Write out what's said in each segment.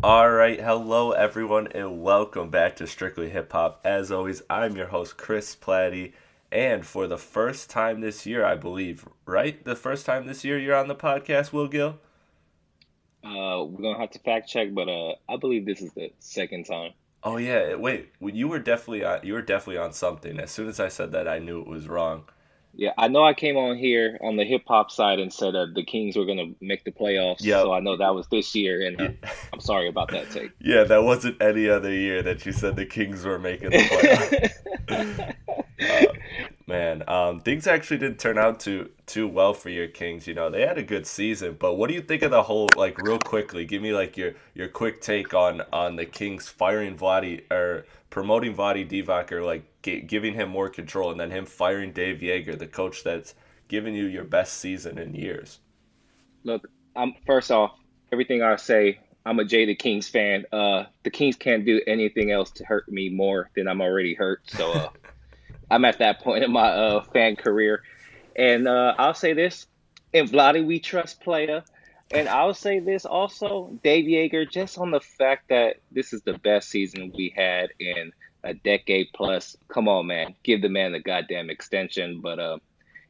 All right, hello everyone, and welcome back to Strictly Hip Hop. As always, I'm your host Chris Platty, and for the first time this year, I believe, right? The first time this year you're on the podcast, Will Gill. Uh, we're gonna have to fact check, but uh, I believe this is the second time. Oh yeah, wait, you were definitely on, you were definitely on something. As soon as I said that, I knew it was wrong. Yeah, I know I came on here on the hip hop side and said uh, the Kings were going to make the playoffs. Yep. So I know that was this year, and uh, I'm sorry about that take. Yeah, that wasn't any other year that you said the Kings were making the playoffs. uh, man, um, things actually didn't turn out too too well for your Kings. You know, they had a good season, but what do you think of the whole? Like, real quickly, give me like your your quick take on on the Kings firing Vlade or promoting Vlade Divac like g- giving him more control, and then him firing Dave Joerger, the coach that's given you your best season in years. Look, I'm first off, everything I say, I'm a jaded Kings fan. Uh, the Kings can't do anything else to hurt me more than I'm already hurt. So uh, I'm at that point in my uh, fan career, and uh, I'll say this: in Vlade, we trust player. And I'll say this also, Dave Joerger, just on the fact that this is the best season we had in a decade plus. Come on, man, give the man the goddamn extension. But uh,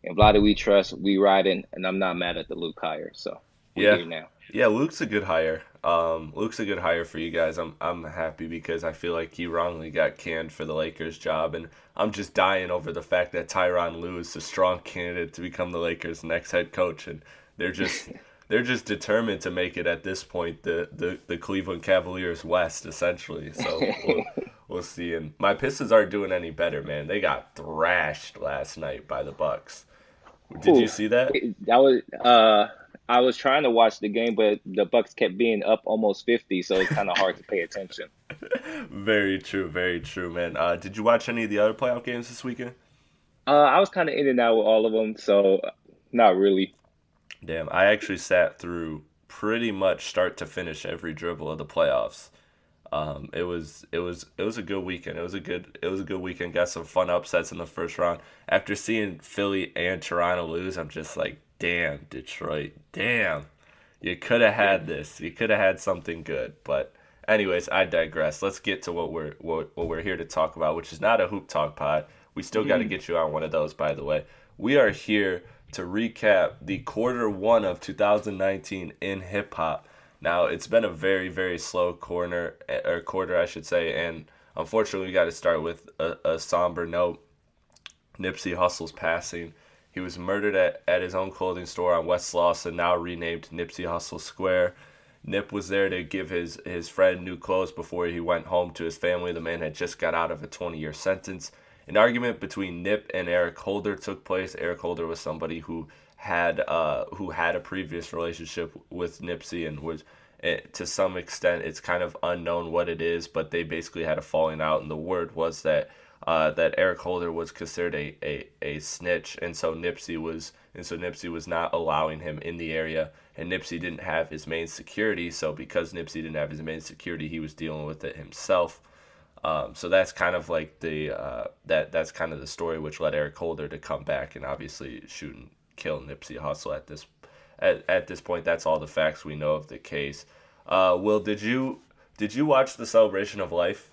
in Vlade, we trust, we riding, and I'm not mad at the Luke hire. So yeah, here now. yeah, Luke's a good hire. Um, Luke's a good hire for you guys. I'm I'm happy because I feel like he wrongly got canned for the Lakers job, and I'm just dying over the fact that Tyronn Lue is a strong candidate to become the Lakers' next head coach, and they're just. they're just determined to make it at this point the, the, the Cleveland Cavaliers West essentially. So we'll, we'll see. And my Pistons aren't doing any better, man. They got thrashed last night by the Bucks. Did Ooh, you see that? That was uh, I was trying to watch the game, but the Bucks kept being up almost fifty, so it's kind of hard to pay attention. very true, very true, man. Uh, did you watch any of the other playoff games this weekend? Uh, I was kind of in and out with all of them, so not really. Damn, I actually sat through pretty much start to finish every dribble of the playoffs. Um, it was it was it was a good weekend. It was a good it was a good weekend. Got some fun upsets in the first round. After seeing Philly and Toronto lose, I'm just like, damn, Detroit, damn, you could have had this. You could have had something good. But anyways, I digress. Let's get to what we're what, what we're here to talk about, which is not a hoop talk pod. We still got to get you on one of those, by the way. We are here to recap the quarter one of 2019 in hip hop. Now it's been a very very slow corner eh, or quarter I should say, and unfortunately we got to start with a, a somber note. Nipsey Hussle's passing. He was murdered at, at his own clothing store on West Slauson, now renamed Nipsey Hussle Square. Nip was there to give his, his friend new clothes before he went home to his family. The man had just got out of a 20 year sentence. An argument between Nip and Eric Holder took place. Eric Holder was somebody who had uh, who had a previous relationship with Nipsey and was eh, to some extent it's kind of unknown what it is, but they basically had a falling out, and the word was that uh, that Eric Holder was considered a, a, a snitch, and so Nipsey was and so Nipsey was not allowing him in the area, and Nipsey didn't have his main security, so because Nipsey didn't have his main security, he was dealing with it himself. Um, so that's kind of like the uh, that that's kind of the story which led Eric Holder to come back and obviously shoot and kill Nipsey Hussle at this at, at this point. That's all the facts we know of the case. Uh, Will, did you did you watch the celebration of life?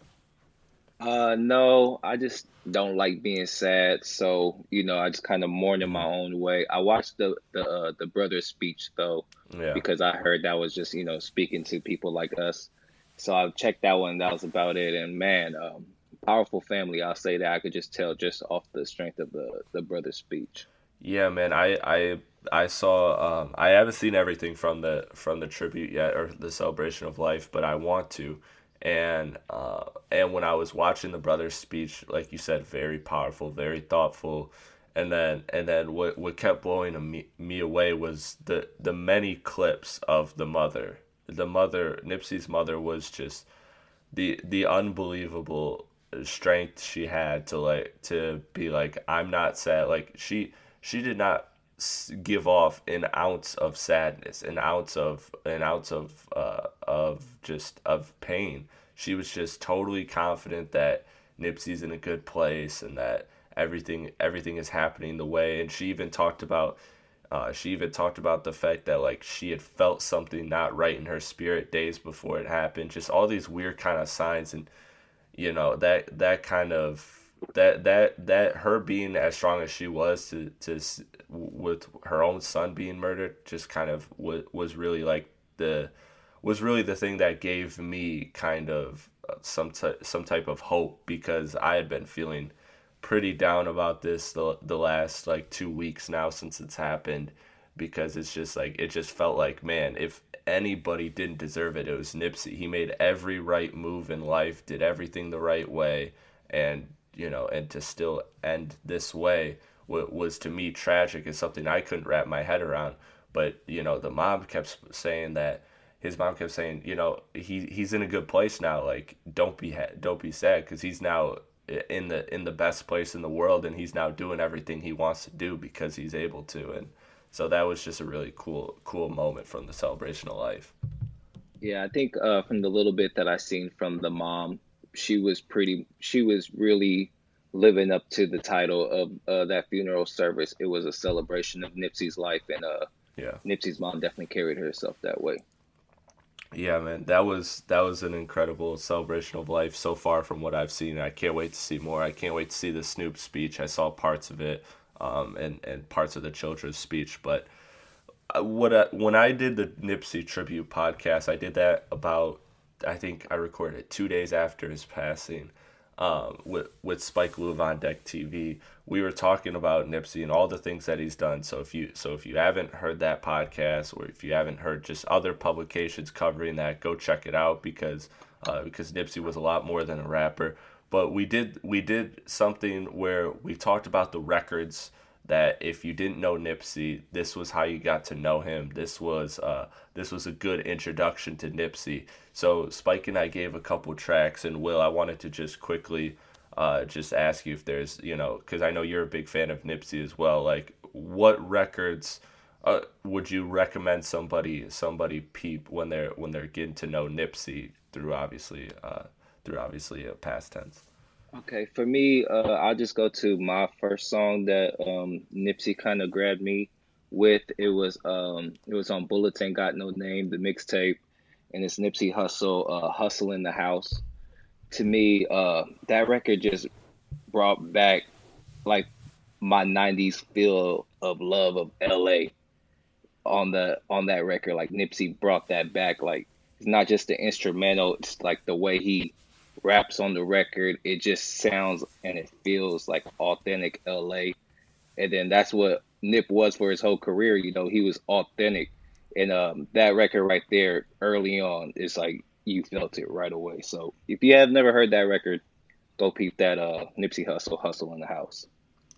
Uh, no, I just don't like being sad. So you know, I just kind of mourn in my own way. I watched the the uh, the brother's speech though, Yeah. because I heard that was just you know speaking to people like us. So I checked that one. That was about it. And man, um, powerful family. I'll say that I could just tell just off the strength of the the brother's speech. Yeah, man. I I I saw. Um, I haven't seen everything from the from the tribute yet or the celebration of life, but I want to. And uh, and when I was watching the brother's speech, like you said, very powerful, very thoughtful. And then and then what what kept blowing me, me away was the the many clips of the mother. The mother, Nipsey's mother, was just the the unbelievable strength she had to like to be like I'm not sad. Like she she did not give off an ounce of sadness an ounce of an ounce of uh of just of pain. She was just totally confident that Nipsey's in a good place and that everything everything is happening the way. And she even talked about uh, she even talked about the fact that like she had felt something not right in her spirit days before it happened. Just all these weird kind of signs and you know that that kind of that that that her being as strong as she was to to with her own son being murdered just kind of was, was really like the was really the thing that gave me kind of uh, some t- some type of hope because I had been feeling pretty down about this the the last like 2 weeks now since it's happened because it's just like it just felt like man if anybody didn't deserve it it was Nipsey. He made every right move in life did everything the right way and you know and to still end this way wa- was to me tragic is something I couldn't wrap my head around. But you know the mom kept saying that his mom kept saying you know he he's in a good place now like don't be ha- don't be sad cuz he's now in the in the best place in the world and he's now doing everything he wants to do because he's able to and so that was just a really cool cool moment from the celebration of life. Yeah, I think uh, from the little bit that I seen from the mom, she was pretty. She was really living up to the title of uh, that funeral service. It was a celebration of Nipsey's life, and uh, Yeah. Nipsey's mom definitely carried herself that way. Yeah, man, that was that was an incredible celebration of life so far from what I've seen. I can't wait to see more. I can't wait to see the Snoop speech. I saw parts of it, um, and and parts of the children's speech. But uh, what I, when I did the Nipsey tribute podcast, I did that about I think I recorded it two days after his passing. Um, with with Spike Lee on Deck TV, we were talking about Nipsey and all the things that he's done. So if you so if you haven't heard that podcast, or if you haven't heard just other publications covering that, go check it out because uh, because Nipsey was a lot more than a rapper. But we did we did something where we talked about the records that if you didn't know Nipsey, this was how you got to know him. This was uh, this was a good introduction to Nipsey. So Spike and I gave a couple tracks, and Will, I wanted to just quickly uh, just ask you if there's you know because I know you're a big fan of Nipsey as well. Like, what records uh, would you recommend somebody somebody peep when they're when they're getting to know Nipsey through obviously uh, through obviously a past tense? Okay, for me, uh, I'll just go to my first song that um, Nipsey kind of grabbed me with. It was um, it was on Bullets Ain't Got No Name, the mixtape, and it's Nipsey Hussle, uh, Hussle in the House. To me, uh, that record just brought back like my '90s feel of love of LA on the on that record. Like Nipsey brought that back. Like it's not just the instrumental; it's like the way he raps on the record. It just sounds and it feels like authentic LA. And then that's what Nip was for his whole career. You know, he was authentic. And um, that record right there, early on, is like you felt it right away. So if you have never heard that record, go peep that uh, Nipsey Hussle, Hussle in the House.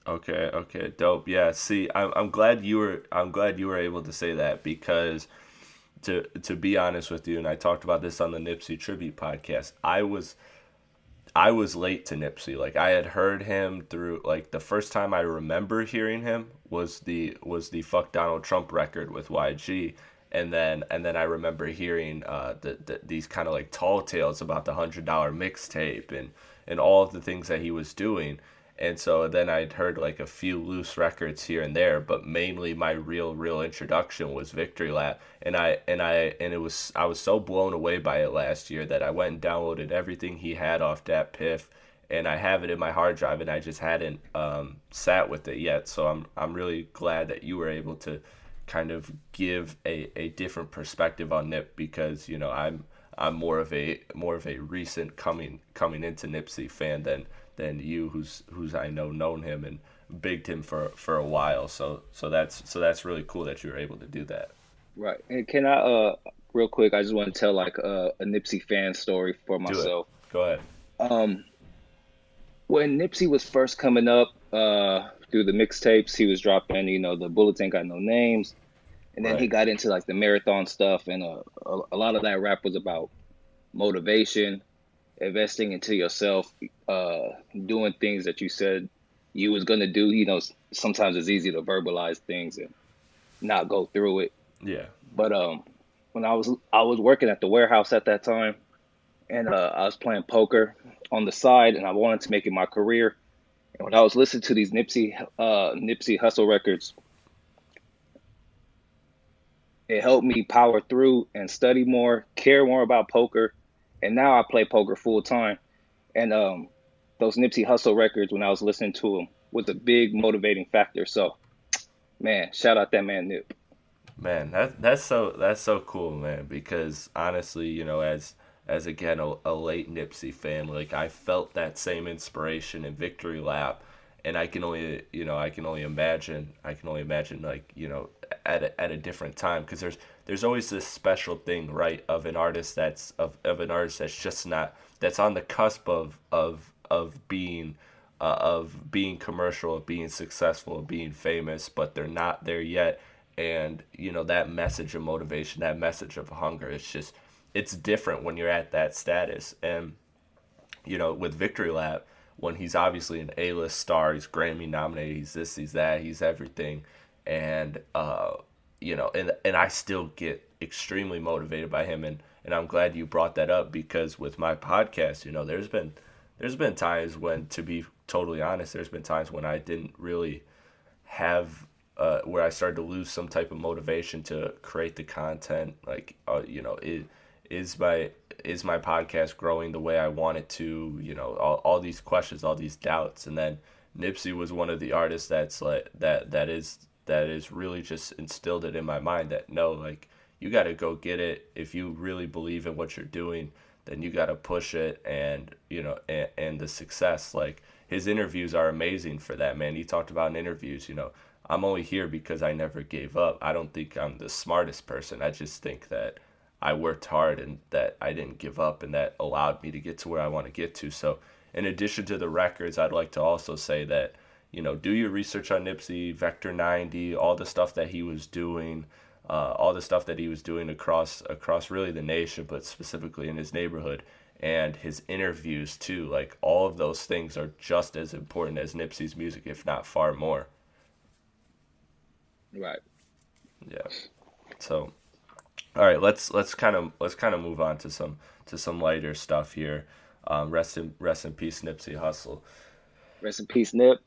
Okay, okay, dope. Yeah, see, I'm I'm glad you were I'm glad you were able to say that because to to be honest with you, and I talked about this on the Nipsey tribute podcast. I was I was late to Nipsey. Like I had heard him through like the first time I remember hearing him was the was the fuck Donald Trump record with YG. And then and then I remember hearing uh the, the these kind of like tall tales about the hundred dollar mixtape and and all of the things that he was doing. And so then I'd heard like a few loose records here and there, but mainly my real real introduction was Victory Lap, and I and I and it was I was so blown away by it last year that I went and downloaded everything he had off that DatPiff, and I have it in my hard drive, and I just hadn't um, sat with it yet. So I'm I'm really glad that you were able to kind of give a, a different perspective on Nip because you know I'm I'm more of a more of a recent coming coming into Nipsey fan than than you, who's who's I know known him and bigged him for for a while. So so that's so that's really cool that you were able to do that. Right. And can I uh real quick? I just want to tell like uh, a Nipsey fan story for myself. Go ahead. Um, when Nipsey was first coming up uh through the mixtapes, he was dropping you know the Bullets Ain't Got No Names. And then right. he got into like the marathon stuff, and uh, a, a lot of that rap was about motivation, investing into yourself, uh, doing things that you said you was gonna do. You know, sometimes it's easy to verbalize things and not go through it. Yeah. But um, when I was I was working at the warehouse at that time, and uh, I was playing poker on the side, and I wanted to make it my career. And when I was listening to these Nipsey uh, Nipsey Hussle records, it helped me power through and study more, care more about poker, and now I play poker full time. And um, those Nipsey Hussle records, when I was listening to them, was a big motivating factor. So, man, shout out that man Nip. Man, that that's so that's so cool, man. Because honestly, you know, as as again a, a late Nipsey fan, like I felt that same inspiration in Victory Lap, and I can only you know I can only imagine I can only imagine like you know at a, at a different time because there's there's always this special thing right of an artist that's of, of an artist that's just not that's on the cusp of of of being uh, of being commercial of being successful of being famous but they're not there yet. And you know that message of motivation that message of hunger it's just it's different when you're at that status. And you know with victory lap when he's obviously an a-list star he's grammy nominated he's this he's that he's everything. And uh, you know, and and I still get extremely motivated by him, and and I'm glad you brought that up because with my podcast, you know, there's been there's been times when, to be totally honest, there's been times when I didn't really have uh, where I started to lose some type of motivation to create the content. Like, uh, you know, it, is my is my podcast growing the way I want it to? You know, all, all these questions, all these doubts, and then Nipsey was one of the artists that's like that that is that is really just instilled it in my mind that no, like you got to go get it. If you really believe in what you're doing, then you got to push it and, you know, and, and the success. Like his interviews are amazing for that, man. He talked about in interviews, you know, I'm only here because I never gave up. I don't think I'm the smartest person. I just think that I worked hard and that I didn't give up and that allowed me to get to where I want to get to. So, in addition to the records, I'd like to also say that you know, do your research on Nipsey, Vector 90, all the stuff that he was doing, uh, all the stuff that he was doing across across really the nation, but specifically in his neighborhood, and his interviews too. Like all of those things are just as important as Nipsey's music, if not far more. Right. Yeah. So, all right, let's let's kind of let's kind of move on to some to some lighter stuff here. Um, rest in rest in peace, Nipsey Hussle. Rest in peace, Nip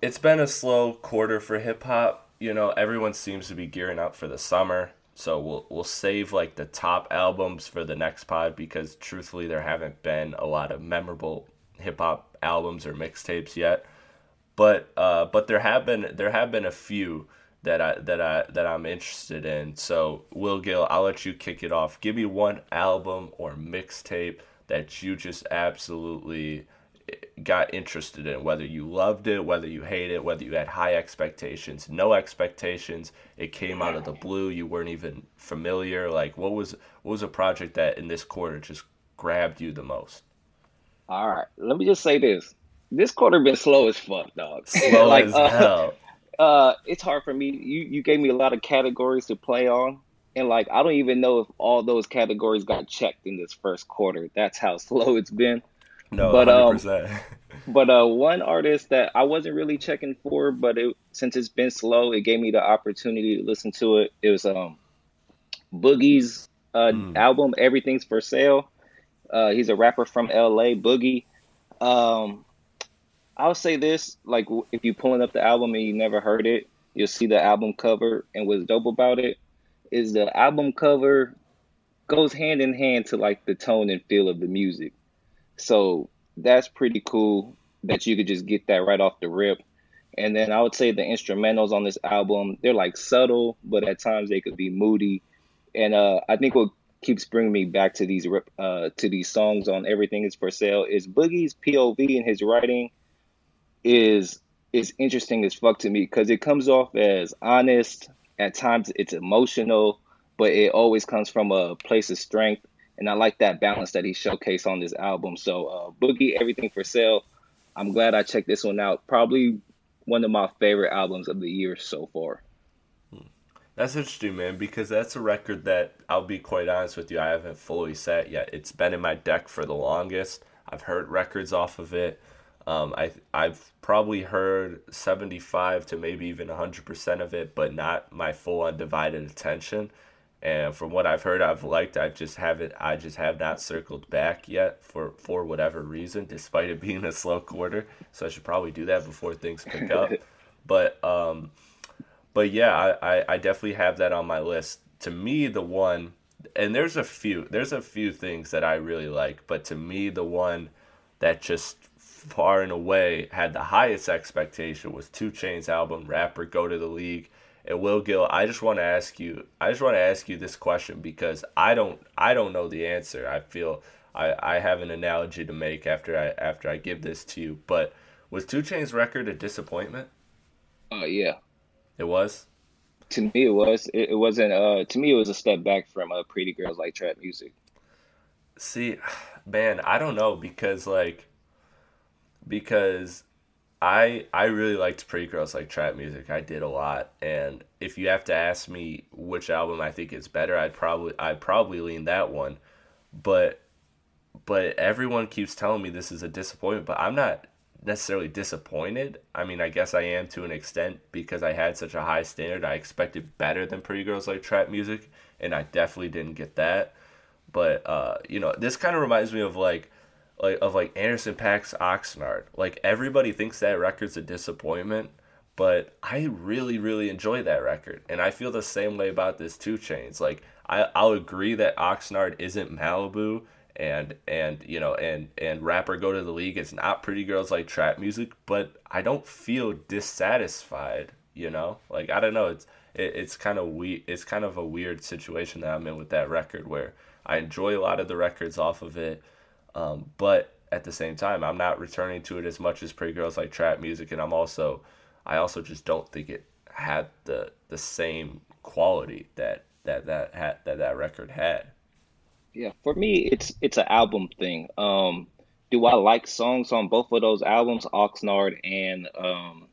it's been a slow quarter for hip hop. You know, everyone seems to be gearing up for the summer. So we'll we'll save like the top albums for the next pod because truthfully there haven't been a lot of memorable hip hop albums or mixtapes yet. But uh, but there have been there have been a few that I that I that I'm interested in. So Will Gill, I'll let you kick it off. Give me one album or mixtape that you just absolutely got interested in whether you loved it whether you hate it whether you had high expectations no expectations. It came out of the blue. You weren't even familiar. Like what was what was a project that in this quarter just grabbed you the most? All right. Let me just say this. This quarter been slow as fuck dog. Slow like, as uh, hell. uh it's hard for me. You you gave me a lot of categories to play on. And like i don't even know if all those categories got checked in this first quarter. That's how slow it's been no, but 100%. um, but uh, one artist that I wasn't really checking for, but it, since it's been slow, it gave me the opportunity to listen to it. It was um, Boogie's uh, mm. album, Everything's for Sale. Uh, he's a rapper from LA, Boogie. Um, I'll say this: like, if you're pulling up the album and you never heard it, you'll see the album cover. And what's dope about it is the album cover goes hand in hand to like the tone and feel of the music. So that's pretty cool that you could just get that right off the rip. And then I would say the instrumentals on this album, they're like subtle, but at times they could be moody. And uh, I think what keeps bringing me back to these uh, to these songs on Everything Is for Sale is Boogie's POV in his writing is is interesting as fuck to me because it comes off as honest. At times it's emotional, but it always comes from a place of strength. And I like that balance that he showcased on this album. So uh, Boogie, Everything for Sale. I'm glad I checked this one out. Probably one of my favorite albums of the year so far. That's interesting, man, because that's a record that I'll be quite honest with you, I haven't fully set yet. It's been in my deck for the longest. I've heard records off of it. Um, I I've probably heard 75 to maybe even 100% of it, but not my full undivided attention. And from what I've heard, I've liked. I just haven't. I just have not circled back yet for for whatever reason, despite it being a slow quarter. So I should probably do that before things pick up. but um, but yeah, I, I, I definitely have that on my list. To me, the one, and there's a few, there's a few things that I really like, but to me, the one that just far and away had the highest expectation was 2 Chainz album, Rap or Go to the League. And Will Gill, I just want to ask you, I just want to ask you this question because I don't, I don't know the answer. I feel I, I have an analogy to make after I, after I give this to you. But was 2 Chainz record a disappointment? Oh uh, yeah, it was. To me, it was. It, it wasn't. Uh, to me, it was a step back from uh, "Pretty Girls Like Trap Music." See, man, I don't know because like, because I I really liked Pretty Girls Like Trap Music. I did a lot, and if you have to ask me which album I think is better, I'd probably I'd probably lean that one. But but everyone keeps telling me this is a disappointment. But I'm not necessarily disappointed. I mean, I guess I am to an extent because I had such a high standard. I expected better than Pretty Girls Like Trap Music, and I definitely didn't get that. But uh, you know, this kind of reminds me of like like of like Anderson .Paak's Oxnard. Like everybody thinks that record's a disappointment, but I really really enjoy that record, and I feel the same way about this 2 Chainz. Like I I'll agree that Oxnard isn't Malibu and and you know and and Rap or Go to the League it's not pretty girls like trap music but i don't feel dissatisfied you know like i don't know it's it, it's kind of we it's kind of a weird situation that i'm in with that record where i enjoy a lot of the records off of it um, but at the same time i'm not returning to it as much as pretty girls like trap music and i'm also i also just don't think it had the the same quality that that that had that that record had yeah, for me, it's it's an album thing. Um, do I like songs on both of those albums, Oxnard and um,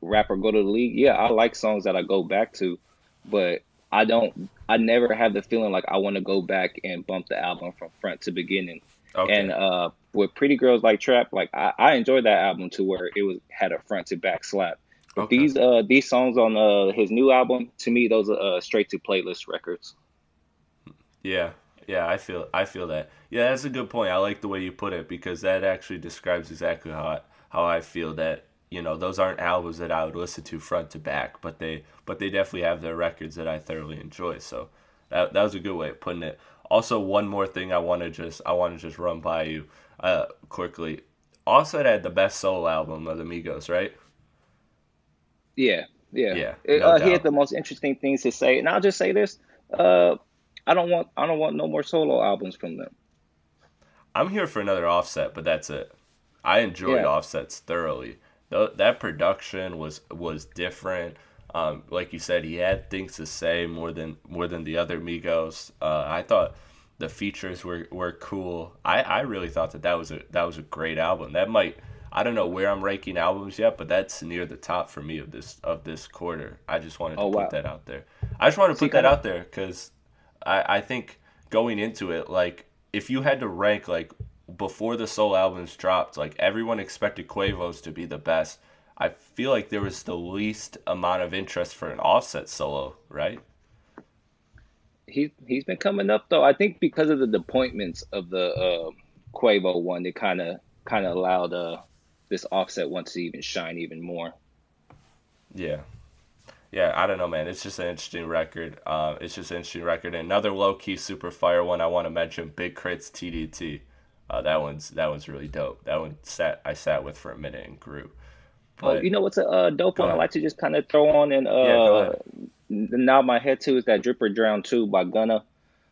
Rap or Go to the League? Yeah, I like songs that I go back to, but I don't. I never have the feeling like I want to go back and bump the album from front to beginning. Okay. And uh, with Pretty Girls Like Trap, like I, I enjoyed that album to where it was had a front to back slap. But okay. these uh these songs on uh his new album, to me, those are uh, straight to playlist records. Yeah, yeah, I feel I feel that. Yeah, that's a good point. I like the way you put it because that actually describes exactly how I, how I feel that you know those aren't albums that I would listen to front to back, but they but they definitely have their records that I thoroughly enjoy. So that that was a good way of putting it. Also, one more thing I want to just I want to just run by you uh, quickly. Offset had the best solo album of the Migos, right? Yeah, yeah, yeah. No uh, he had the most interesting things to say, and I'll just say this: uh, I don't want I don't want no more solo albums from them. I'm here for another Offset, but that's it. I enjoyed yeah. Offsets thoroughly. That production was was different. Um, like you said, he had things to say more than more than the other Migos. Uh, I thought the features were, were cool. I, I really thought that that was a that was a great album. That might I don't know where I'm ranking albums yet, but that's near the top for me of this of this quarter. I just wanted to oh, wow. put that out there. I just wanted to put that out there because I, I think going into it, like if you had to rank like before the soul albums dropped, like everyone expected Quavo's to be the best. I feel like there was the least amount of interest for an offset solo, right? He he's been coming up though. I think because of the appointments of the uh, Quavo one, it kind of kind of allowed uh, this Offset one to even shine even more. Yeah, yeah, I don't know, man. It's just an interesting record. Uh, it's just an interesting record. Another low key super fire one I want to mention: Big K.R.I.T.'s TDT. Uh, that one's that one's really dope. That one sat I sat with for a minute and grew. But, oh, you know what's a uh, dope one? I like to just kind of throw on and uh, yeah, now my head too is that Drip or Drown Two by Gunna.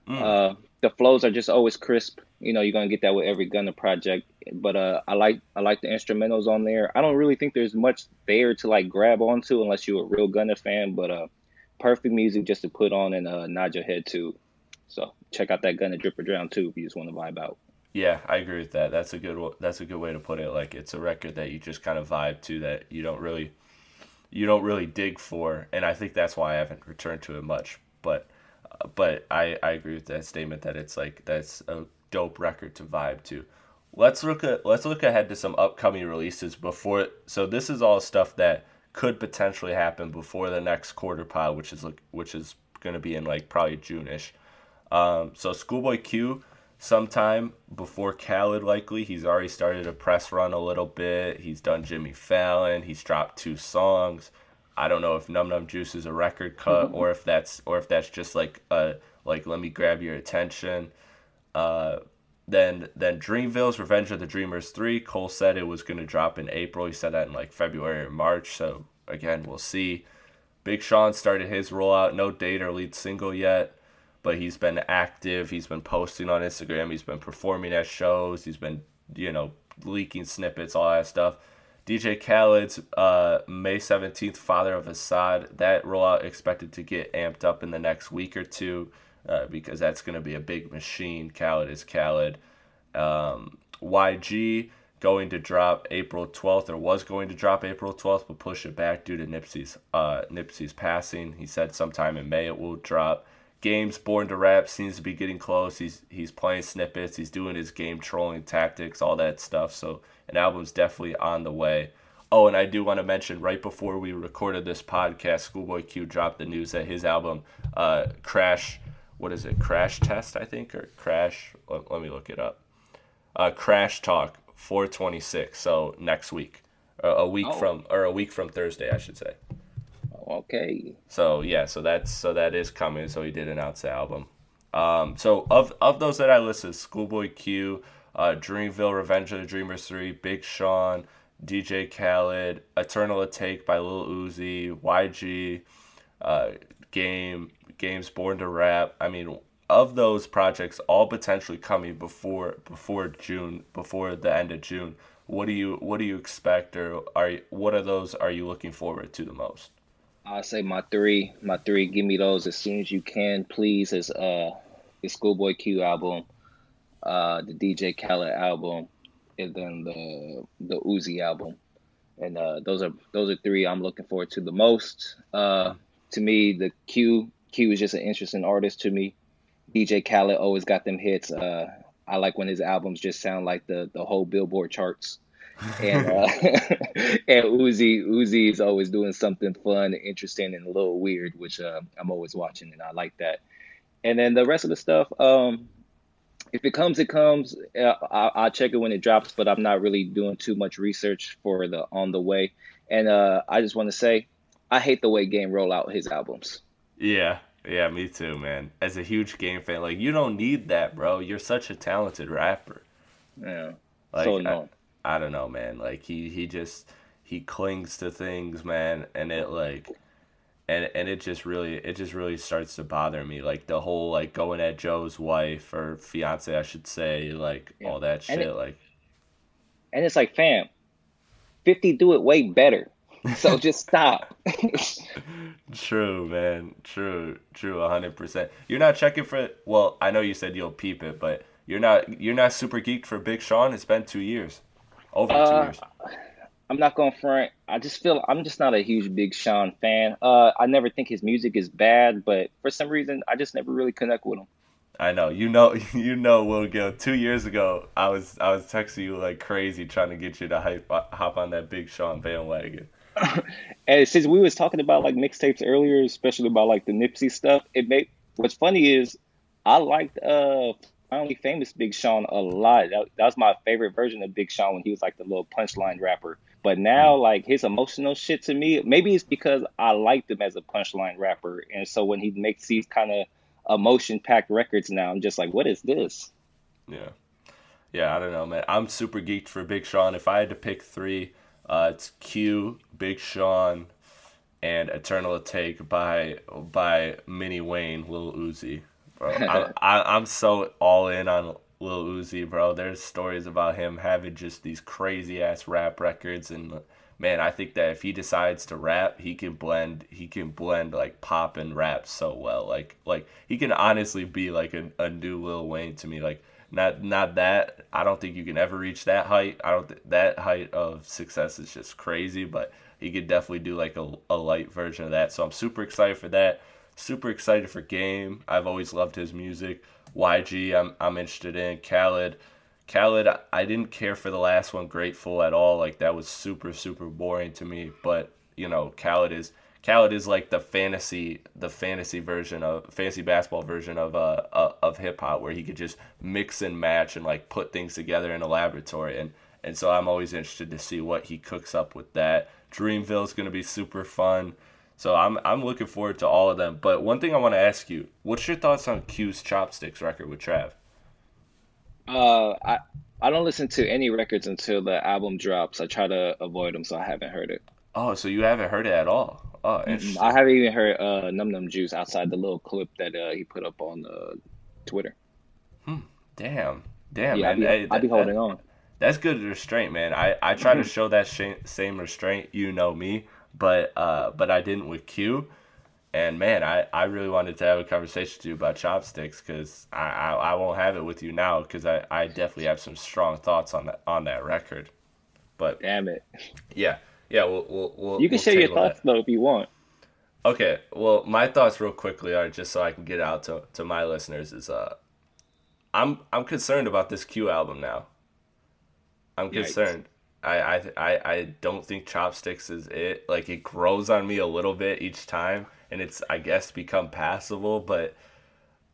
Mm. Uh, the flows are just always crisp. You know, you're gonna get that with every Gunna project. But uh, I like I like the instrumentals on there. I don't really think there's much there to like grab onto unless you're a real Gunna fan. But uh, perfect music just to put on and uh, nod your head to. So check out that Gunna Drip or Drown too if you just want to vibe out. Yeah, I agree with that. That's a good that's a good way to put it. Like it's a record that you just kind of vibe to that you don't really you don't really dig for, and I think that's why I haven't returned to it much. But but I, I agree with that statement that it's like that's a dope record to vibe to. Let's look at let's look ahead to some upcoming releases before. So this is all stuff that could potentially happen before the next quarter pod, which is which is going to be in like probably June-ish. Um, so Schoolboy Q, sometime before Khaled, likely he's already started a press run a little bit. He's done Jimmy Fallon. He's dropped two songs. I don't know if Num Num Juice is a record cut mm-hmm. or if that's or if that's just like a like let me grab your attention. Uh, then then Dreamville's Revenge of the Dreamers three. Cole said it was gonna drop in April. He said that in like February or March. So again, we'll see. Big Sean started his rollout. No date or lead single yet, but he's been active. He's been posting on Instagram. He's been performing at shows. He's been you know leaking snippets, all that stuff. DJ Khaled's uh, May 17th, Father of Asahd, That rollout expected to get amped up in the next week or two uh, because that's going to be a big machine. Khaled is Khaled. Um, YG going to drop April 12th or was going to drop April 12th but push it back due to Nipsey's uh, Nipsey's passing. He said sometime in May it will drop. Games Born to Rap seems to be getting close. He's he's playing snippets. He's doing his game trolling tactics, all that stuff. So an album's definitely on the way. Oh, and I do want to mention right before we recorded this podcast, Schoolboy Q dropped the news that his album, uh, Crash, what is it, Crash Test, I think, or Crash, let, let me look it up. Uh, Crash Talk 426, so next week, a week oh. from, or a week from Thursday, I should say. Okay. So yeah, so that's so that is coming. So he did announce the album. Um, so of of those that I listed, Schoolboy Q, uh, Dreamville, Revenge of the Dreamers 3, Big Sean, DJ Khaled, Eternal Atake by Lil Uzi, YG, uh, Game, Games Born to Rap. I mean, of those projects, all potentially coming before before June, before the end of June. What do you what do you expect, or are what are those are you looking forward to the most? I say my three, my three. Give me those as soon as you can, please. Is uh, the Schoolboy Q album, uh, the DJ Khaled album, and then the the Uzi album. And uh, those are those are three I'm looking forward to the most. Uh, to me, the Q Q is just an interesting artist to me. DJ Khaled always got them hits. Uh, I like when his albums just sound like the the whole Billboard charts. And uh, and Uzi Uzi is always doing something fun, interesting, and a little weird, which uh, I'm always watching, and I like that. And then the rest of the stuff, um, if it comes, it comes. Uh, I'll, I'll, check it when it drops, but I'm not really doing too much research for the on the way. And uh, I just want to say, I hate the way Game roll out his albums. Yeah, yeah, me too, man. As a huge Game fan, like you don't need that, bro. You're such a talented rapper. Yeah, like, so I, I don't know, man. Like he he just he clings to things, man, and it like and and it just really it just really starts to bother me. Like the whole like going at joe's wife or fiance i should say like yeah. all that shit and it, like and it's like fam 50 do it way better. So just stop. True man. True true 100% you're not checking for well i know you said you'll peep it but you're not you're not super geeked for big sean? It's been two years over uh, two years I'm not going front. I just feel I'm just not a huge Big Sean fan. Uh, I never think his music is bad, but for some reason, I just never really connect with him. I know. You know. You know. Will Gill. Two years ago, I was I was texting you like crazy, trying to get you to hype, hop on that Big Sean bandwagon. and since we was talking about like mixtapes earlier, especially about like the Nipsey stuff, it made what's funny is I liked uh Finally Famous Big Sean a lot. That, that was my favorite version of Big Sean when he was like the little punchline rapper. But now, mm. like his emotional shit to me, maybe it's because I liked him as a punchline rapper, and so when he makes these kind of emotion packed records now, I'm just like, what is this? Yeah, yeah, I don't know, man. I'm super geeked for Big Sean. If I had to pick three, uh, it's Q, Big Sean, and Eternal Atake by by Mini Wayne, Lil Uzi. Bro, I, I, I'm so all in on Lil Uzi, bro. There's stories about him having just these crazy ass rap records, and man, I think that if he decides to rap, he can blend. He can blend like pop and rap so well. Like like he can honestly be like a, a new Lil Wayne to me. Like not not that I don't think you can ever reach that height. I don't th- that height of success is just crazy, but he could definitely do like a, a light version of that. So I'm super excited for that. Super excited for Game. I've always loved his music. YG, I'm I'm interested in. Khaled, Khaled, I didn't care for the last one, Grateful at all. Like that was super super boring to me. But you know, Khaled is Khaled is like the fantasy the fantasy version of fantasy basketball version of uh, uh of hip hop where he could just mix and match and like put things together in a laboratory and and so I'm always interested to see what he cooks up with that. Dreamville is going to be super fun. So I'm I'm looking forward to all of them. But one thing I want to ask you, what's your thoughts on Q's Chopsticks record with Trav? Uh, I I don't listen to any records until the album drops. I try to avoid them, so I haven't heard it. Oh, so you haven't heard it at all? Oh, interesting. I haven't even heard uh, Num Num Juice outside the little clip that uh, he put up on uh, Twitter. Hmm. Damn. Damn, yeah, man. I be, I be holding that, on. That's good restraint, man. I, I try to show that sh- same restraint. You know me but uh, but I didn't with Q. And man, I, I really wanted to have a conversation with you about chopsticks because I, I, I won't have it with you now because I, I definitely have some strong thoughts on that on that record. But damn it, yeah, yeah, we'll we'll, we'll you can we'll share your thoughts that. though if you want. Okay, well, my thoughts real quickly are just so I can get out to, to my listeners is uh, I'm I'm concerned about this Q album now. I'm concerned. I, I I I don't think chopsticks is it. Like it grows on me a little bit each time, and it's I guess become passable, but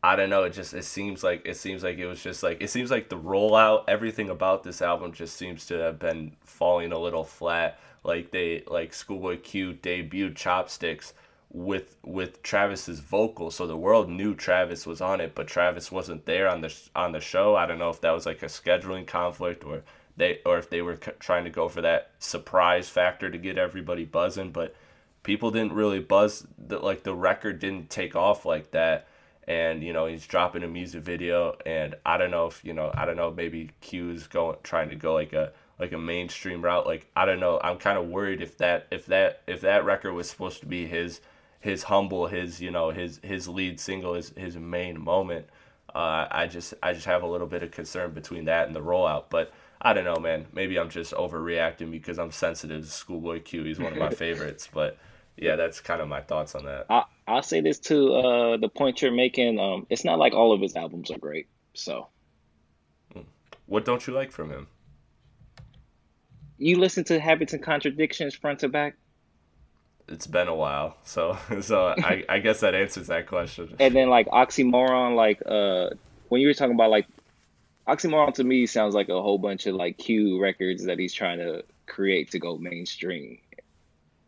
I don't know. It just it seems like it seems like it was just like it seems like the rollout, everything about this album just seems to have been falling a little flat. Like they like Schoolboy Q debuted chopsticks with with Travis's vocal, so the world knew Travis was on it, but Travis wasn't there on the on the show. I don't know if that was like a scheduling conflict or they or if they were trying to go for that surprise factor to get everybody buzzing, but people didn't really buzz. The, like the record didn't take off like that, and you know he's dropping a music video, and I don't know if you know I don't know maybe Q's going trying to go like a like a mainstream route. Like I don't know. I'm kind of worried if that if that if that record was supposed to be his his humble his you know his his lead single his his main moment. Uh, I just I just have a little bit of concern between that and the rollout, but I don't know, man. Maybe I'm just overreacting because I'm sensitive to Schoolboy Q. He's one of my favorites, but yeah, that's kind of my thoughts on that. I, I'll say this to Uh, the point you're making, um, it's not like all of his albums are great. So, hmm. what don't you like from him? You listen to Habits and Contradictions front to back. It's been a while, so so I, I guess that answers that question. And then like oxymoron, like uh, when you were talking about like Oxymoron to me sounds like a whole bunch of like Q records that he's trying to create to go mainstream.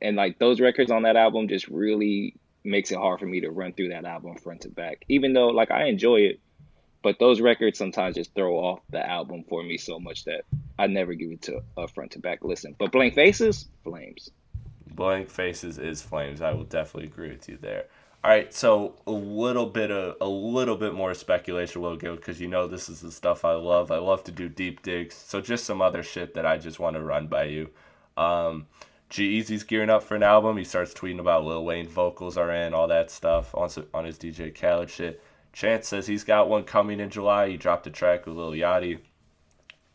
And like those records on that album just really makes it hard for me to run through that album front to back. Even though like I enjoy it, but those records sometimes just throw off the album for me so much that I never give it to a front to back listen. But Blank Faces, Flames. Blank Faces is Flames. I will definitely agree with you there. All right, so a little bit of a little bit more speculation will go because you know this is the stuff I love. I love to do deep digs. So just some other shit that I just want to run by you. Um, G-Eazy's gearing up for an album. He starts tweeting about Lil Wayne vocals are in, all that stuff on on his DJ Khaled shit. Chance says he's got one coming in July. He dropped a track with Lil Yachty.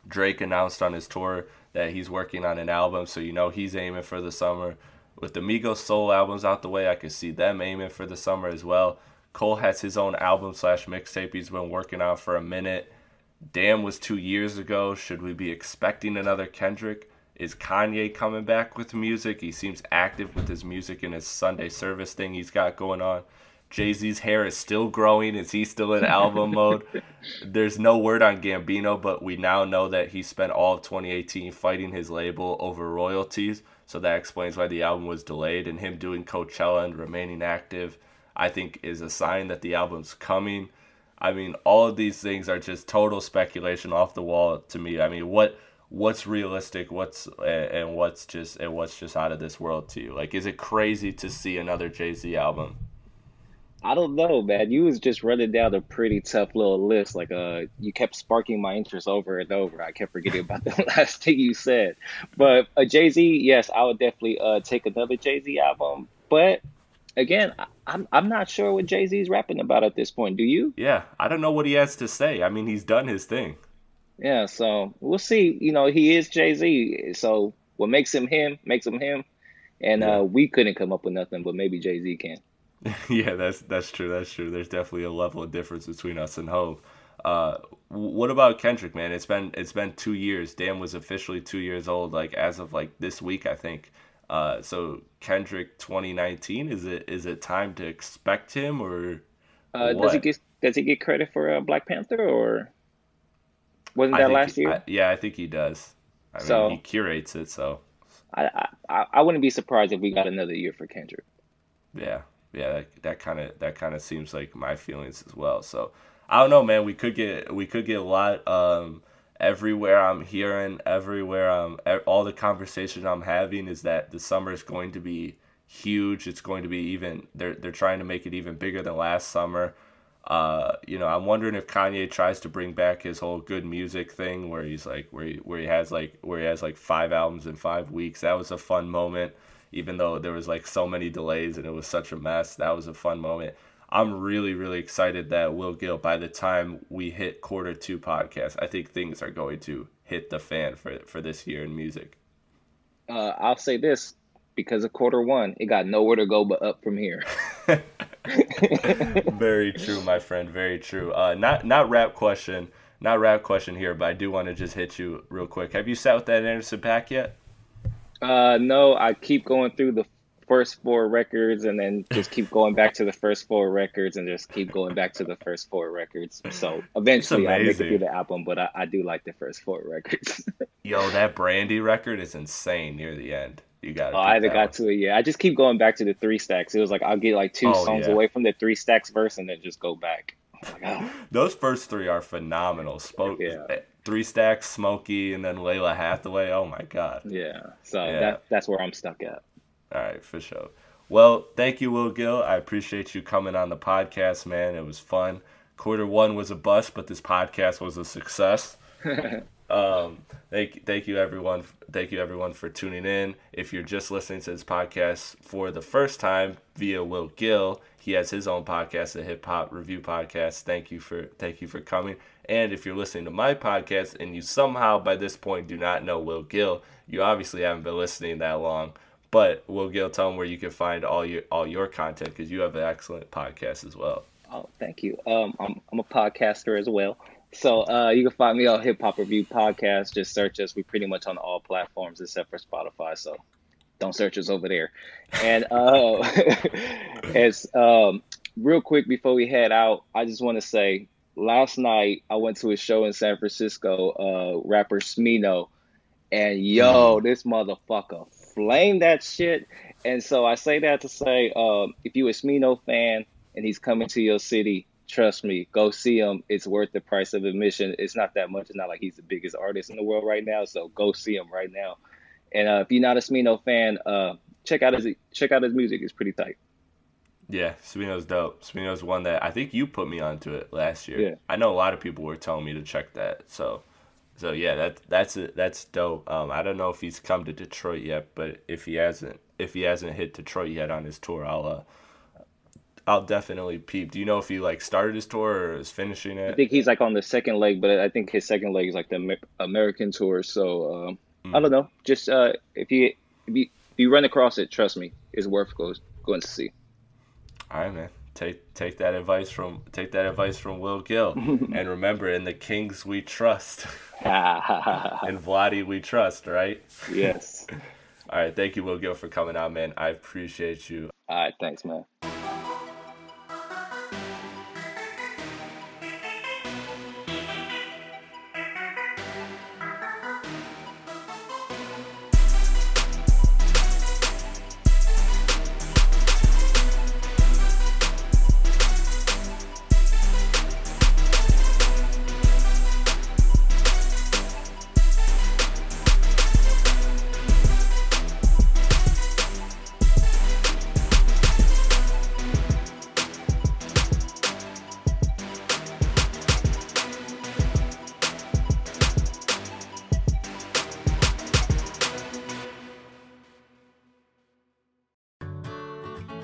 Drake announced on his tour that he's working on an album, so you know he's aiming for the summer. With the Migos soul albums out the way, I could see them aiming for the summer as well. Cole has his own album slash mixtape he's been working on for a minute. Damn was two years ago. Should we be expecting another Kendrick? Is Kanye coming back with music? He seems active with his music and his Sunday service thing he's got going on. Jay Z's hair is still growing. Is he still in album mode? There's no word on Gambino, but we now know that he spent all of 2018 fighting his label over royalties. So that explains why the album was delayed. And him doing Coachella and remaining active, I think, is a sign that the album's coming. I mean, all of these things are just total speculation off the wall to me. I mean, what what's realistic what's and what's just and what's just out of this world to you like is it crazy to see another jay-z album I don't know, man. You was just running down a pretty tough little list. Like, uh, you kept sparking my interest over and over. I kept forgetting about the last thing you said. But a uh, Jay Z, yes, I would definitely uh take another Jay Z album. But again, I, I'm I'm not sure what Jay Z is rapping about at this point. Do you? Yeah, I don't know what he has to say. I mean, he's done his thing. Yeah, so we'll see. You know, he is Jay Z. So what makes him him makes him him. And yeah. uh, we couldn't come up with nothing, but maybe Jay Z can. yeah, that's that's true. That's true. There's definitely a level of difference between us and Hove. Uh, what about Kendrick, man? It's been it's been two years. DAMN was officially two years old, like as of like this week, I think. Uh, so Kendrick 2019 is it is it time to expect him or? Uh, does he get does he get credit for uh, Black Panther or wasn't that last he, year? I, yeah, I think he does. I mean, so he curates it, so I, I I wouldn't be surprised if we got another year for Kendrick. Yeah, yeah, that kind of that kind of seems like my feelings as well. So I don't know, man. We could get we could get a lot. Um, everywhere I'm hearing, everywhere I'm, all the conversation I'm having is that the summer is going to be huge. It's going to be even. They're they're trying to make it even bigger than last summer. Uh, you know, I'm wondering if Kanye tries to bring back his whole good music thing, where he's like, where he, where he has like, where he has like five albums in five weeks. That was a fun moment even though there was like so many delays and it was such a mess. That was a fun moment. I'm really, really excited that Will Gill, by the time we hit quarter two podcast, I think things are going to hit the fan for for this year in music. Uh, I'll say this because of quarter one, it got nowhere to go but up from here. very true, my friend. Very true. Uh, not not rap question, not rap question here, but I do want to just hit you real quick. Have you sat with that Anderson .Paak yet? Uh, no, I keep going through the first four records and then just keep going back to the first four records and just keep going back to the first four records. So eventually I'll make it through the album, but I, I do like the first four records. Yo, that Brandy record is insane near the end. You got. Oh, I haven't got to it yet. I just keep going back to the three stacks. It was like I'll get like two oh, songs yeah. away from the three stacks verse and then just go back. Like, oh. Those first three are phenomenal. Spoke, yeah. Three stacks, Smokey, and then Lalah Hathaway. Oh my god. Yeah. So yeah. that that's where I'm stuck at. All right, for sure. Well, thank you, Will Gill. I appreciate you coming on the podcast, man. It was fun. Quarter one was a bust, but this podcast was a success. um, thank thank you everyone. Thank you everyone for tuning in. If you're just listening to this podcast for the first time via Will Gill, he has his own podcast, a hip hop review podcast. Thank you for thank you for coming. And if you're listening to my podcast and you somehow by this point do not know Will Gill, you obviously haven't been listening that long. But Will Gill, tell them where you can find all your all your content because you have an excellent podcast as well. Oh, thank you. Um, I'm I'm a podcaster as well. So uh, you can find me on Hip Hop Review Podcast. Just search us. We're pretty much on all platforms except for Spotify. So don't search us over there. And uh, as um, real quick before we head out, I just want to say last night I went to a show in San Francisco, uh, rapper Smino, and yo, mm. this motherfucker flamed that shit. And so I say that to say, um, if you a Smino fan and he's coming to your city, trust me, go see him. It's worth the price of admission. It's not that much. It's not like he's the biggest artist in the world right now. So go see him right now. And uh, if you're not a Smino fan, uh, check out his check out his music. It's pretty tight. Yeah, Smino's dope. Smino's one that I think you put me onto it last year. Yeah. I know a lot of people were telling me to check that. So, so yeah, that that's a, that's dope. Um, I don't know if he's come to Detroit yet, but if he hasn't, if he hasn't hit Detroit yet on his tour, I'll uh, I'll definitely peep. Do you know if he like started his tour or is finishing it? I think he's like on the second leg, but I think his second leg is like the American tour. So um, mm. I don't know. Just uh, if you if you if you run across it, trust me, it's worth going going to see. All right, man. Take take that advice from take that advice from Will Gill, and remember, in the Kings we trust, and Vlade we trust, right? Yes. All right, thank you, Will Gill, for coming out, man. I appreciate you. All right, thanks, man.